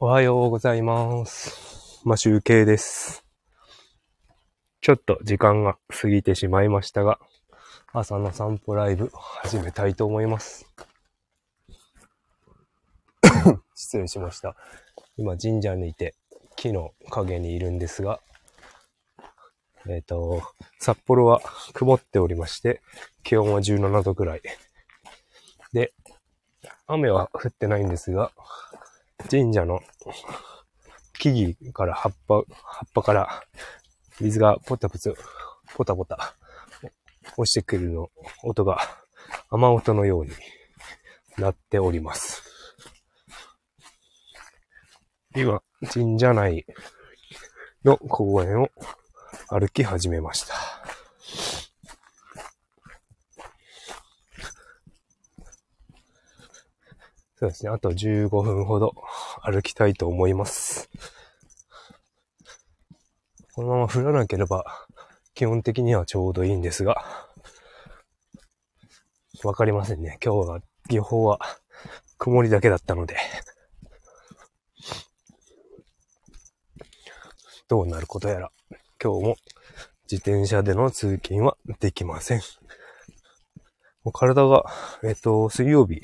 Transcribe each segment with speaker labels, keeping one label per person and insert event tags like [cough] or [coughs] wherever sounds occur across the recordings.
Speaker 1: おはようございます。ま、集計です。ちょっと時間が過ぎてしまいましたが、朝の散歩ライブ始めたいと思います。[coughs] 失礼しました。今神社にいて木の陰にいるんですが、えっ、と、札幌は曇っておりまして、気温は17度くらい。で、雨は降ってないんですが、神社の木々から葉っぱ、葉っぱから水がポタポタ、ポタポタ落ちてくるの音が雨音のようになっております。今、神社内の公園を歩き始めました。そうですね。あと15分ほど歩きたいと思います。このまま降らなければ、基本的にはちょうどいいんですが、わかりませんね。今日は、予報は曇りだけだったので、どうなることやら、今日も自転車での通勤はできません。もう体が、えっ、と、水曜日、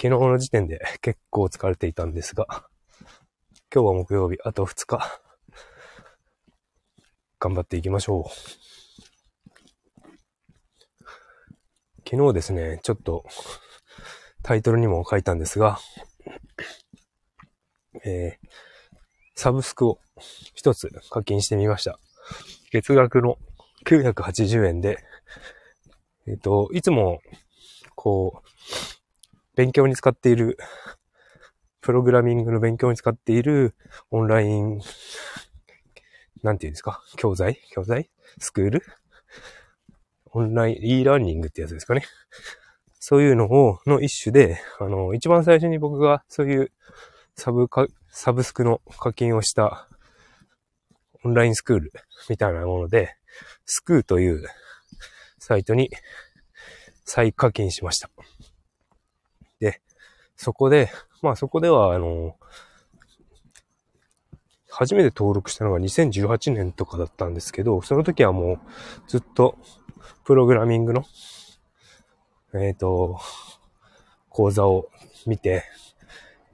Speaker 1: 昨日の時点で結構疲れていたんですが、今日は木曜日、あと2日、頑張っていきましょう。昨日ですね、ちょっとタイトルにも書いたんですが、えー、サブスクを一つ課金してみました。月額の980円で、えっ、と、いつも、こう、勉強に使っている、プログラミングの勉強に使っているオンライン、なんていうんですか？教材？教材？スクール？オンライン、e ラーニングってやつですかね。そういうのを、の一種で、あの、一番最初に僕がそういうサブか、サブスクの課金をしたオンラインスクールみたいなもので、スクーというサイトに再課金しました。そこで、まあそこでは、あの、初めて登録したのが2018年とかだったんですけど、その時はもうずっとプログラミングの、えっ、と、講座を見て、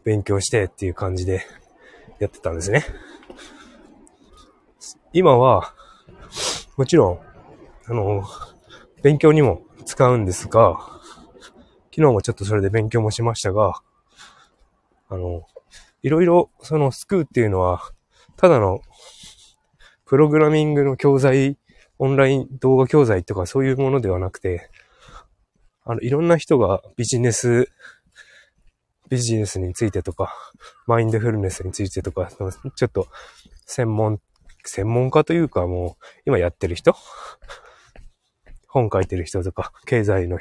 Speaker 1: 勉強してっていう感じでやってたんですね。今は、もちろん、あの、勉強にも使うんですが、昨日もちょっとそれで勉強もしましたが、あの、いろいろ、そのスクーっていうのは、ただの、プログラミングの教材、オンライン動画教材とかそういうものではなくて、あの、いろんな人がビジネス、ビジネスについてとか、マインドフルネスについてとか、ちょっと専門、専門家というかもう、今やってる人？本書いてる人とか、経済の、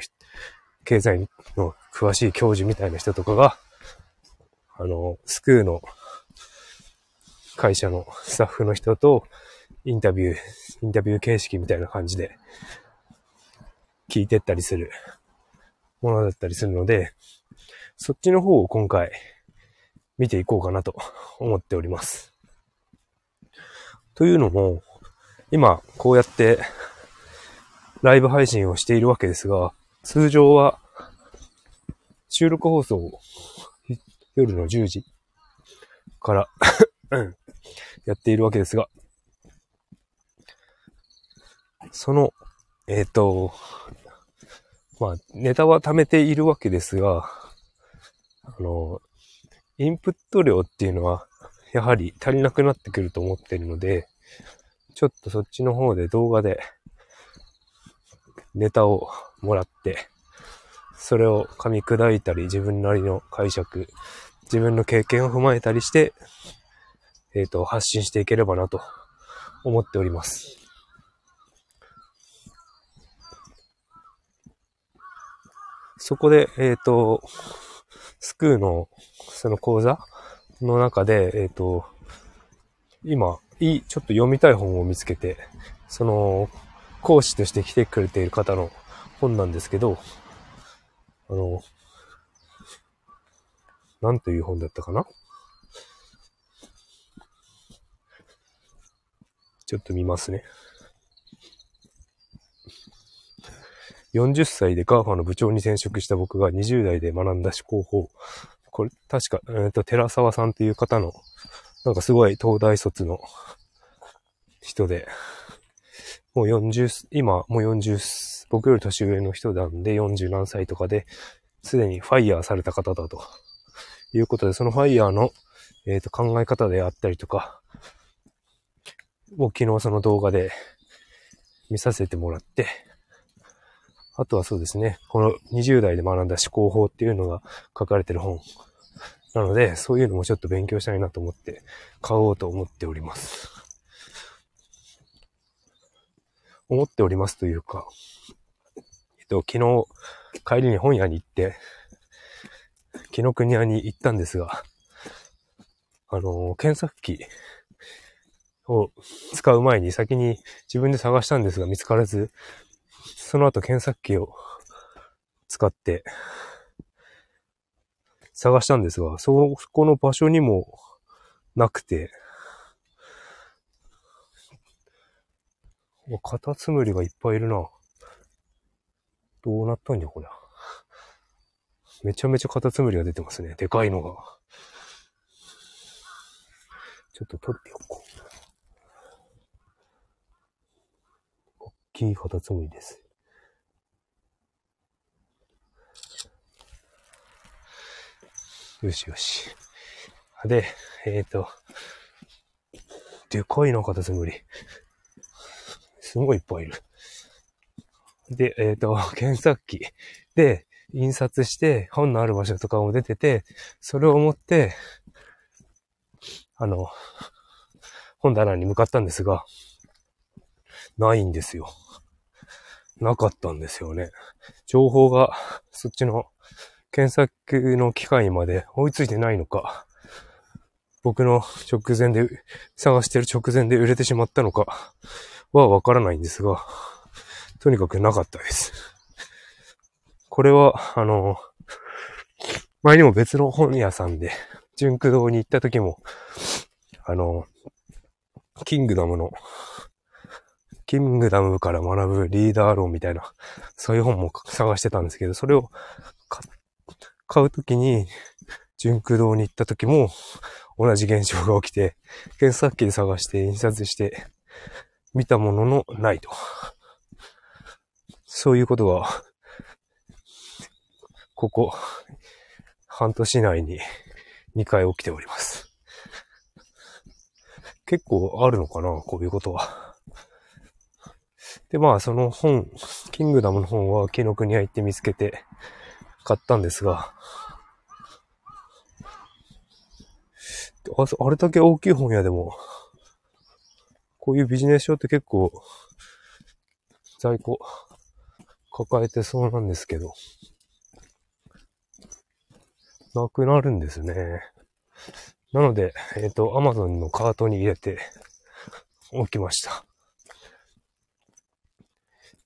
Speaker 1: 経済の詳しい教授みたいな人とかが、あの、スクーの会社のスタッフの人とインタビュー、インタビュー形式みたいな感じで聞いてったりするものだったりするので、そっちの方を今回見ていこうかなと思っております。というのも、今こうやってライブ配信をしているわけですが、通常は収録放送を夜の10時から [coughs] やっているわけですが、その、えっ、と、まあ、ネタは貯めているわけですが、あの、インプット量っていうのは、やはり足りなくなってくると思っているので、ちょっとそっちの方で動画でネタをもらって、それを噛み砕いたり、自分なりの解釈、自分の経験を踏まえたりして、えっ、と、発信していければなと思っております。そこで、えっ、と、スクーの、その講座の中で、えっ、と、今、いい、ちょっと読みたい本を見つけて、その、講師として来てくれている方の本なんですけど、あの、なんという本だったかな？ちょっと見ますね。40歳で GAFA の部長に転職した僕が20代で学んだ思考法。これ、確か、えっ、ー、と、寺沢さんという方の、なんかすごい東大卒の人で、もう40、今、もう40、僕より年上の人なんで40何歳とかで、すでにファイヤーされた方だということで、そのファイヤーの、えっ、ー、と、考え方であったりとか、もう昨日その動画で見させてもらって、あとはそうですね、この20代で学んだ思考法っていうのが書かれてる本。なので、そういうのもちょっと勉強したいなと思って買おうと思っております。思っておりますというか、えっと、昨日帰りに本屋に行って、紀ノ国屋に行ったんですが、あの、検索機を使う前に先に自分で探したんですが見つからず、その後検索機を使って探したんですが、そこの場所にもなくて、カタツムリがいっぱいいるな。どうなったんや、こりゃ。めちゃめちゃカタツムリが出てますね。でかいのが。ちょっと取っておこう。大きいカタツムリです。よしよし。で、えっ、ー、と、でかいな、カタツムリ。すごいいっぱいいる。で、えっ、ー、と、[laughs] 検索機で印刷して本のある場所とかも出てて、それを持って、あの、本棚に向かったんですが、ないんですよ。なかったんですよね。情報がそっちの検索の機械まで追いついてないのか、僕の直前で、探してる直前で売れてしまったのかはわからないんですが、[laughs] とにかくなかったです。これは、あの、前にも別の本屋さんで、純駆堂に行った時も、あの、キングダムの、キングダムから学ぶリーダー論みたいな、そういう本も探してたんですけど、それを買うときに、純駆動に行った時も、同じ現象が起きて、検索機で探して印刷して、見たもののないと。[laughs] そういうことが、[laughs] ここ、半年内に2回起きております。[laughs] 結構あるのかなこういうことは。で、まあ、その本、キングダムの本は、紀ノ国屋行って見つけて、買ったんですが、あれだけ大きい本屋でも、こういうビジネス書って結構、在庫抱えてそうなんですけど、なくなるんですね。なので、えっ、ー、と、アマゾンのカートに入れて置きました。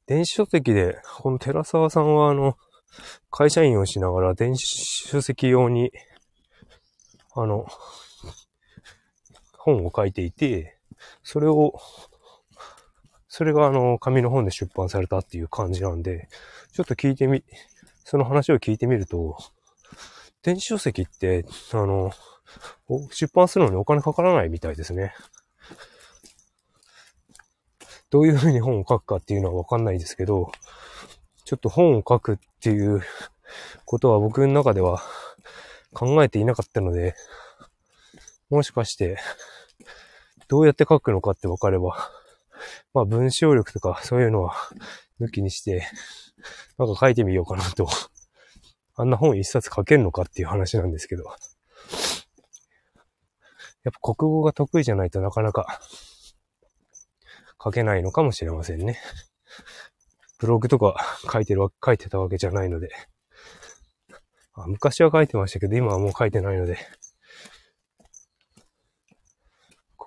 Speaker 1: 電子書籍で、この寺沢さんはあの、会社員をしながら電子書籍用に、あの、本を書いていて、それを、それがあの、紙の本で出版されたっていう感じなんで、ちょっと聞いてみ、その話を聞いてみると、電子書籍って、あの、出版するのにお金かからないみたいですね。どういうふうに本を書くかっていうのはわかんないですけど、ちょっと本を書くっていうことは僕の中では考えていなかったので、もしかして、どうやって書くのかって分かれば、[laughs] まあ文章力とかそういうのは抜きにして、なんか書いてみようかなと。あんな本一冊書けるのかっていう話なんですけど。やっぱ国語が得意じゃないとなかなか書けないのかもしれませんね。ブログとか書いてるわ、書いてたわけじゃないので。あ昔は書いてましたけど、今はもう書いてないので。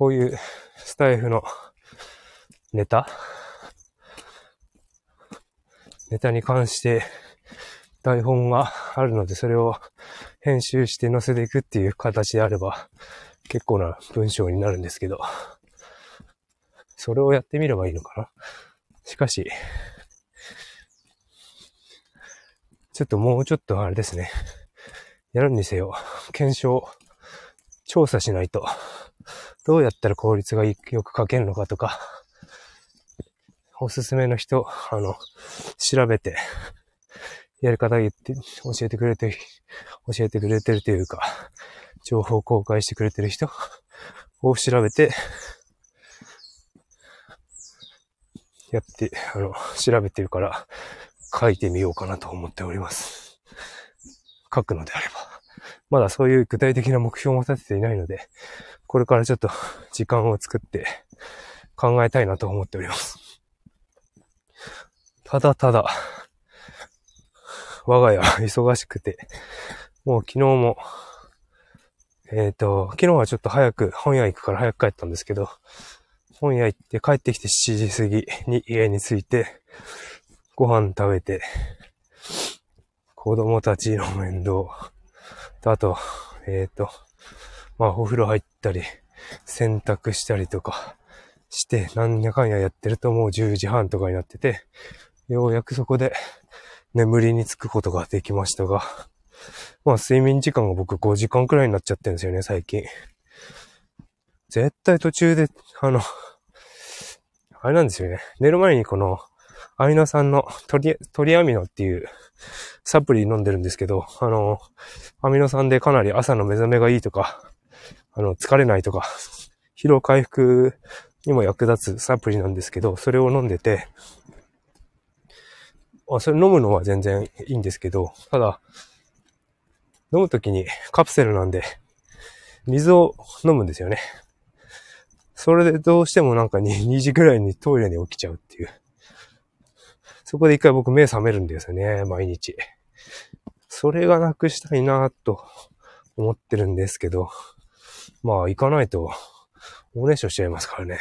Speaker 1: こういうスタイフのネタ？ネタに関して台本があるので、それを編集して載せていくっていう形であれば、結構な文章になるんですけど、それをやってみればいいのかな？しかし、ちょっともうちょっとあれですね。やるにせよ、検証、調査しないと、どうやったら効率がよく書けるのかとか、おすすめの人、あの、調べて、やり方言って、教えてくれて、教えてくれてるというか、情報公開してくれてる人を調べて、やって、あの、調べてるから、書いてみようかなと思っております。書くのであれば。まだそういう具体的な目標も立てていないので、これからちょっと時間を作って考えたいなと思っております。ただただ、我が家忙しくて、もう昨日も、えっ、ー、と、昨日はちょっと早く本屋行くから早く帰ったんですけど、本屋行って帰ってきて7時過ぎに家に着いて、ご飯食べて、子供たちの面倒、あと、えっ、ー、と、まあお風呂入ったり、洗濯したりとかして、なんやかんややってるともう10時半とかになってて、ようやくそこで眠りにつくことができましたが、まあ睡眠時間が僕5時間くらいになっちゃってるんですよね、最近。絶対途中で、あの、あれなんですよね。寝る前にこの、アミノ酸のトリ、トリアミノっていうサプリ飲んでるんですけど、あの、アミノ酸でかなり朝の目覚めがいいとか、あの、疲れないとか、疲労回復にも役立つサプリなんですけど、それを飲んでて、あ、それ飲むのは全然いいんですけど、ただ、飲むときにカプセルなんで、水を飲むんですよね。それでどうしてもなんか 2, 2時ぐらいにトイレに起きちゃうっていう。そこで一回僕目覚めるんですよね、毎日。それがなくしたいなと思ってるんですけど、まあ行かないと、おねしょしちゃいますからね。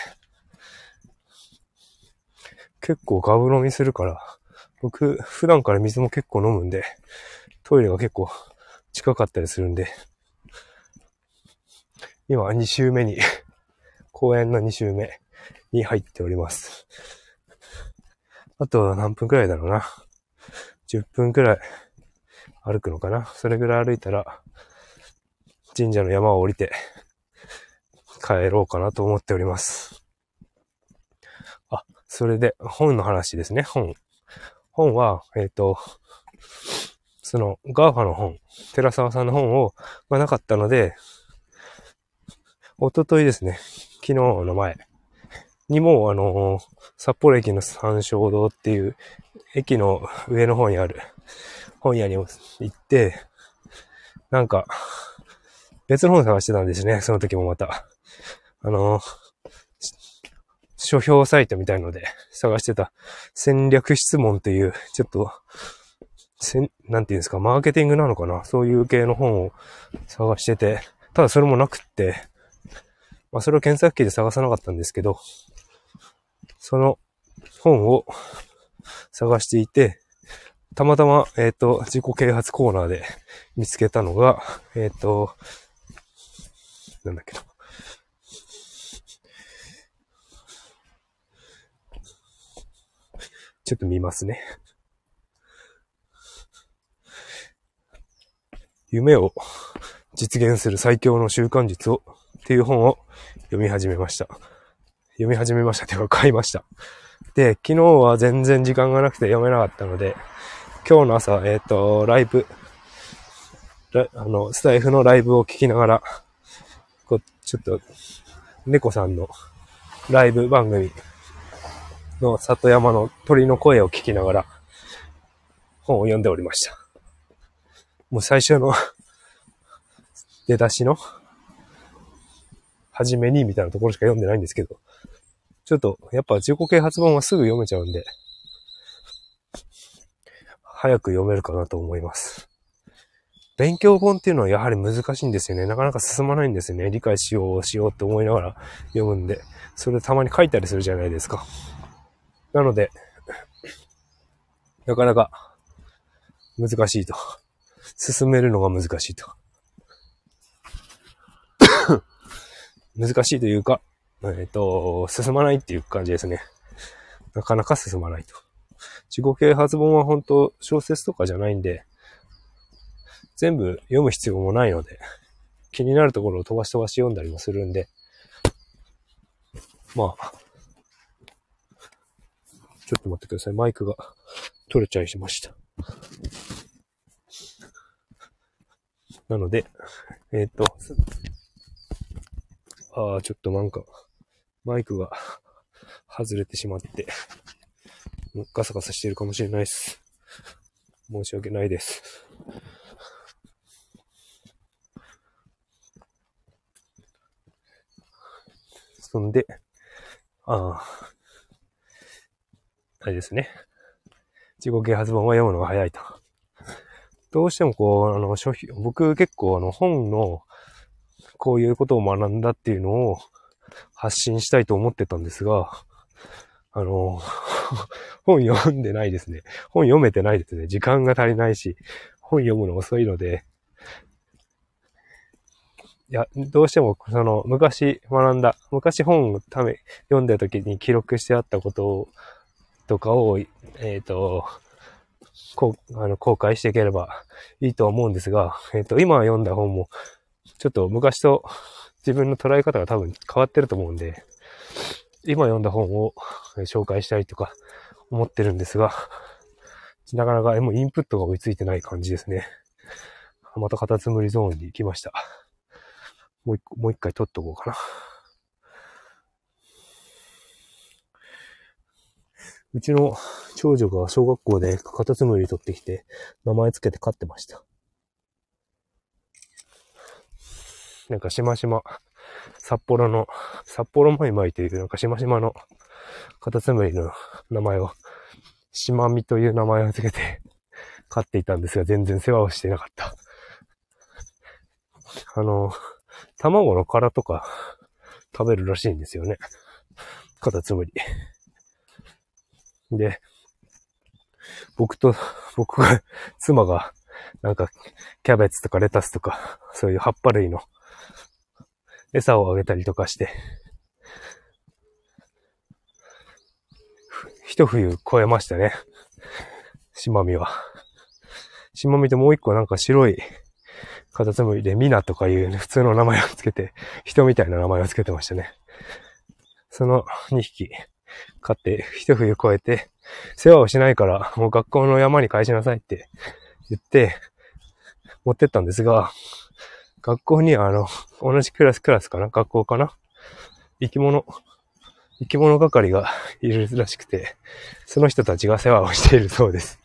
Speaker 1: 結構ガブ飲みするから、僕、普段から水も結構飲むんで、トイレが結構近かったりするんで、今2週目に公園の2週目に入っております。あと何分くらいだろうな。10分くらい歩くのかな。それぐらい歩いたら、神社の山を降りて帰ろうかなと思っております。あ、それで本の話ですね。本。本は、えっ、ー、と、その、 GAFA の本、寺沢さんの本を、ま、なかったので、おとといですね、昨日の前にも、あのー、札幌駅の三省堂っていう駅の上の方にある本屋に行って、なんか、別の本探してたんですね、その時もまた。あのー、書評サイトみたいので探してた戦略質問という、ちょっと、せん、なんていうんですか、マーケティングなのかなそういう系の本を探してて、ただそれもなくって、まあそれを検索機で探さなかったんですけど、その本を探していて、たまたま、えっ、ー、と、自己啓発コーナーで見つけたのが、えっ、ー、と、なんだっけな。ちょっと見ますね。夢を実現する最強の習慣術をっていう本を読み始めました。読み始めましたっていうか買いました。で、昨日は全然時間がなくて読めなかったので、今日の朝、えっ、ー、と、ライブ、あの、スタイフのライブを聞きながら、こう、ちょっと、猫さんのライブ番組の里山の鳥の声を聞きながら本を読んでおりました。もう最初の出だしの初めにみたいなところしか読んでないんですけど、ちょっとやっぱ自己啓発本はすぐ読めちゃうんで、早く読めるかなと思います。勉強本っていうのはやはり難しいんですよね。なかなか進まないんですよね。理解しようしようって思いながら読むんで。それたまに書いたりするじゃないですか。なので、なかなか難しいと。進めるのが難しいと。[coughs] 難しいというか、えっ、と、進まないっていう感じですね。なかなか進まないと。自己啓発本は本当小説とかじゃないんで、全部読む必要もないので、気になるところを飛ばし飛ばし読んだりもするんで、まあ、ちょっと待ってください。マイクが取れちゃいました。なので、えっ、と、ああ、ちょっとなんか、マイクが [laughs] 外れてしまって、ガサガサしてるかもしれないです。申し訳ないです。そんで、ああ、あれですね。自己啓発本は読むのが早いと。どうしてもこう、あの、書費、僕結構あの本のこういうことを学んだっていうのを発信したいと思ってたんですが、あの、[laughs] 本読んでないですね。本読めてないですね。時間が足りないし、本読むの遅いので、いや、どうしても、その、昔学んだ、昔本をため、読んだ時に記録してあったことをとかを、えっ、ー、と、こう、あの、公開していければいいと思うんですが、えっ、ー、と、今読んだ本も、ちょっと昔と自分の捉え方が多分変わってると思うんで、今読んだ本を紹介したいとか思ってるんですが、なかなかもうインプットが追いついてない感じですね。またカタツムリゾーンに行きました。もう一個、もう一回撮っとこうかな。うちの長女が小学校でカタツムリ取ってきて名前つけて飼ってました。なんかしましま、札幌の、札幌マイマイというなんかしましまのカタツムリの名前を、しまみという名前をつけて飼っていたんですが、全然世話をしていなかった。あの、卵の殻とか食べるらしいんですよね。カタツムリ。で、僕と、僕が、妻が、なんか、キャベツとかレタスとか、そういう葉っぱ類の [laughs] 餌をあげたりとかして、一冬超えましたね。島見は。島見ともう一個なんか白いカタツムリでミナとかいう、普通の名前をつけて、人みたいな名前をつけてましたね。その2匹飼って一冬超えて、世話をしないからもう学校の山に返しなさいって言って、持ってったんですが、学校にはあの、同じクラスクラスかな？学校かな？生き物、生き物係がいるらしくて、その人たちが世話をしているそうです。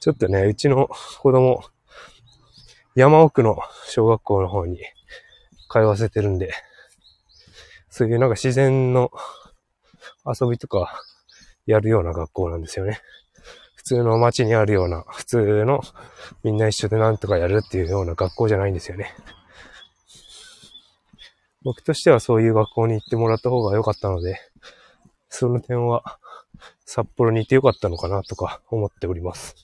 Speaker 1: ちょっとね、うちの子供、山奥の小学校の方に通わせてるんで、そういうなんか自然の遊びとかやるような学校なんですよね。普通の街にあるような、普通のみんな一緒でなんとかやるっていうような学校じゃないんですよね。僕としてはそういう学校に行ってもらった方が良かったので、その点は札幌に行って良かったのかなとか思っております。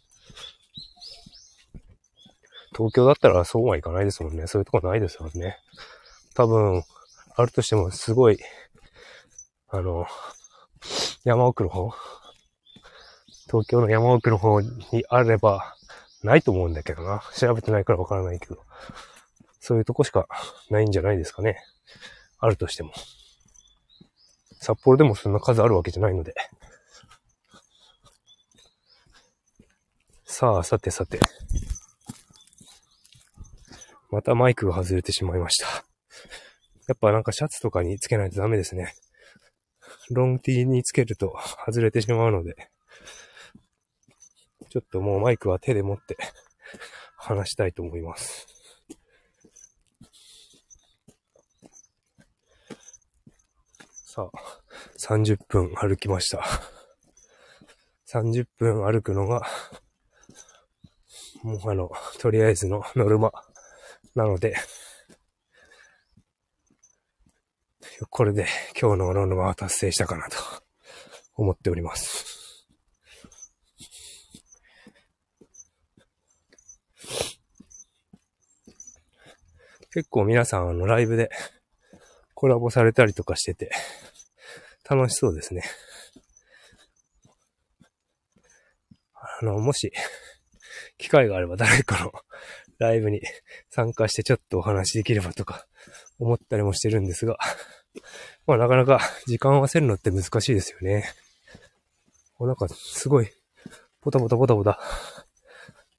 Speaker 1: 東京だったらそうはいかないですもんね。そういうとこないですもんね。多分、あるとしてもすごい、あの、山奥の方、東京の山奥の方にあれば、ないと思うんだけどな。調べてないからわからないけど。そういうとこしかないんじゃないですかね。あるとしても。札幌でもそんな数あるわけじゃないので。さあ、さてさて。またマイクが外れてしまいました。やっぱなんかシャツとかにつけないとダメですね。ロングティーにつけると外れてしまうので。ちょっともうマイクは手で持って [laughs] 話したいと思います。さあ、30分歩きました。30分歩くのが、もうあの、とりあえずのノルマなので、これで今日のノルマは達成したかなと思っております。結構皆さんあのライブでコラボされたりとかしてて、楽しそうですね。あの、もし、機会があれば誰かのライブに参加してちょっとお話できればとか思ったりもしてるんですが、まあなかなか時間を合わせるのって難しいですよね。おなんかすごい、ポタポタポタポタ、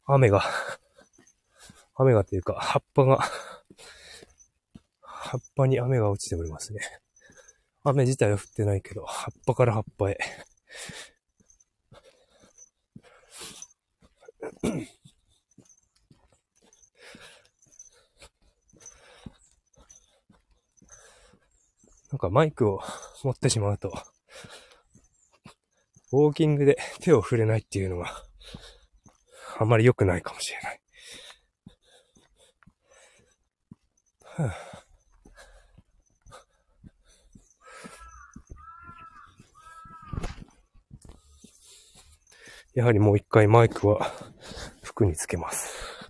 Speaker 1: 雨が、雨がっていうか葉っぱが、葉っぱに雨が落ちておりますね。雨自体は降ってないけど、葉っぱから葉っぱへ。なんかマイクを持ってしまうと、ウォーキングで手を触れないっていうのが、あまり良くないかもしれない。はあやはりもう一回マイクは [laughs] 服につけます。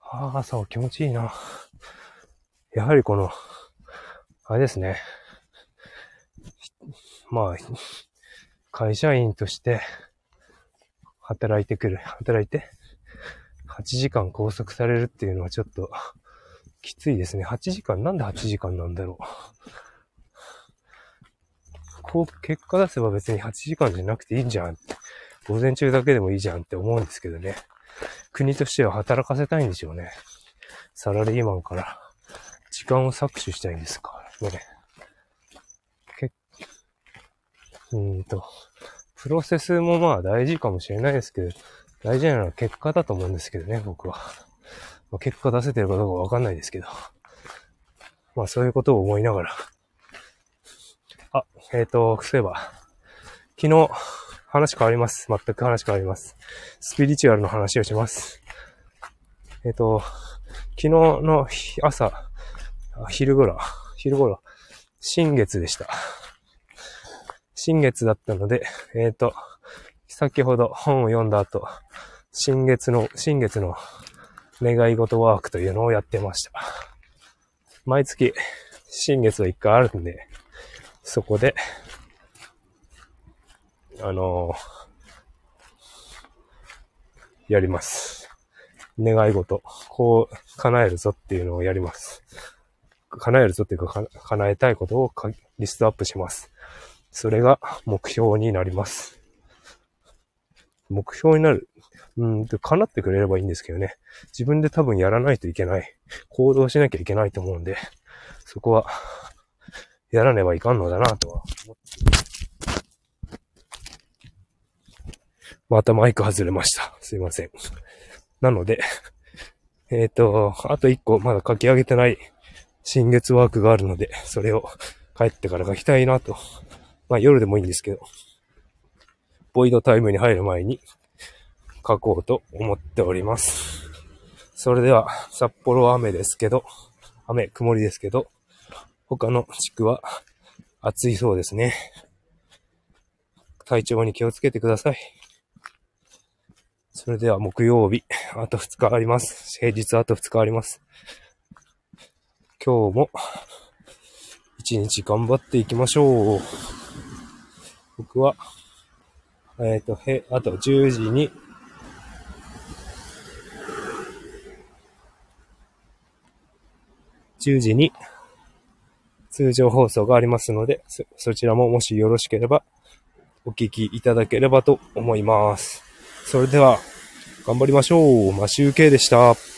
Speaker 1: ああ、朝は気持ちいいな。やはりこの、あれですね。まあ、会社員として働いてくる、働いて、8時間拘束されるっていうのはちょっときついですね。8時間、なんで8時間なんだろう。こう、結果出せば別に8時間じゃなくていいんじゃん。午前中だけでもいいじゃんって思うんですけどね。国としては働かせたいんでしょうね。サラリーマンから時間を搾取したいんですか？ね。けうんと、プロセスもまあ大事かもしれないですけど、大事なのは結果だと思うんですけどね、僕は。まあ、結果出せてるかどうかわかんないですけど。まあそういうことを思いながら。あ、えっ、ー、と、そういえば、昨日、話変わります。全く話変わります。スピリチュアルの話をします。えっ、ー、と、昨日の朝、昼頃、昼頃、新月でした。新月だったので、えっ、ー、と、先ほど本を読んだ後、新月の、新月の願い事ワークというのをやってました。毎月、新月は一回あるんで、そこで、あのー、やります。願い事。こう、叶えるぞっていうのをやります。叶えるぞっていうか、叶えたいことをリストアップします。それが目標になります。目標になる。うん、で、叶ってくれればいいんですけどね。自分で多分やらないといけない。行動しなきゃいけないと思うんで、そこは、やらねばいかんのだなとは思ってまたマイク外れました。すいません。なので、[laughs] えっ、ー、と、あと一個まだ書き上げてない新月ワークがあるので、それを帰ってから書きたいなと。まあ夜でもいいんですけど、ボイドタイムに入る前に書こうと思っております。それでは、札幌は雨ですけど、雨、曇りですけど、他の地区は暑いそうですね。体調に気をつけてください。それでは木曜日、あと2日あります。平日あと2日あります。今日も一日頑張っていきましょう。僕は、えっ、ー、と、へ、あと10時に、10時に通常放送がありますので、そそちらももしよろしければお聞きいただければと思います。それでは、頑張りましょう。マシュウケイでした。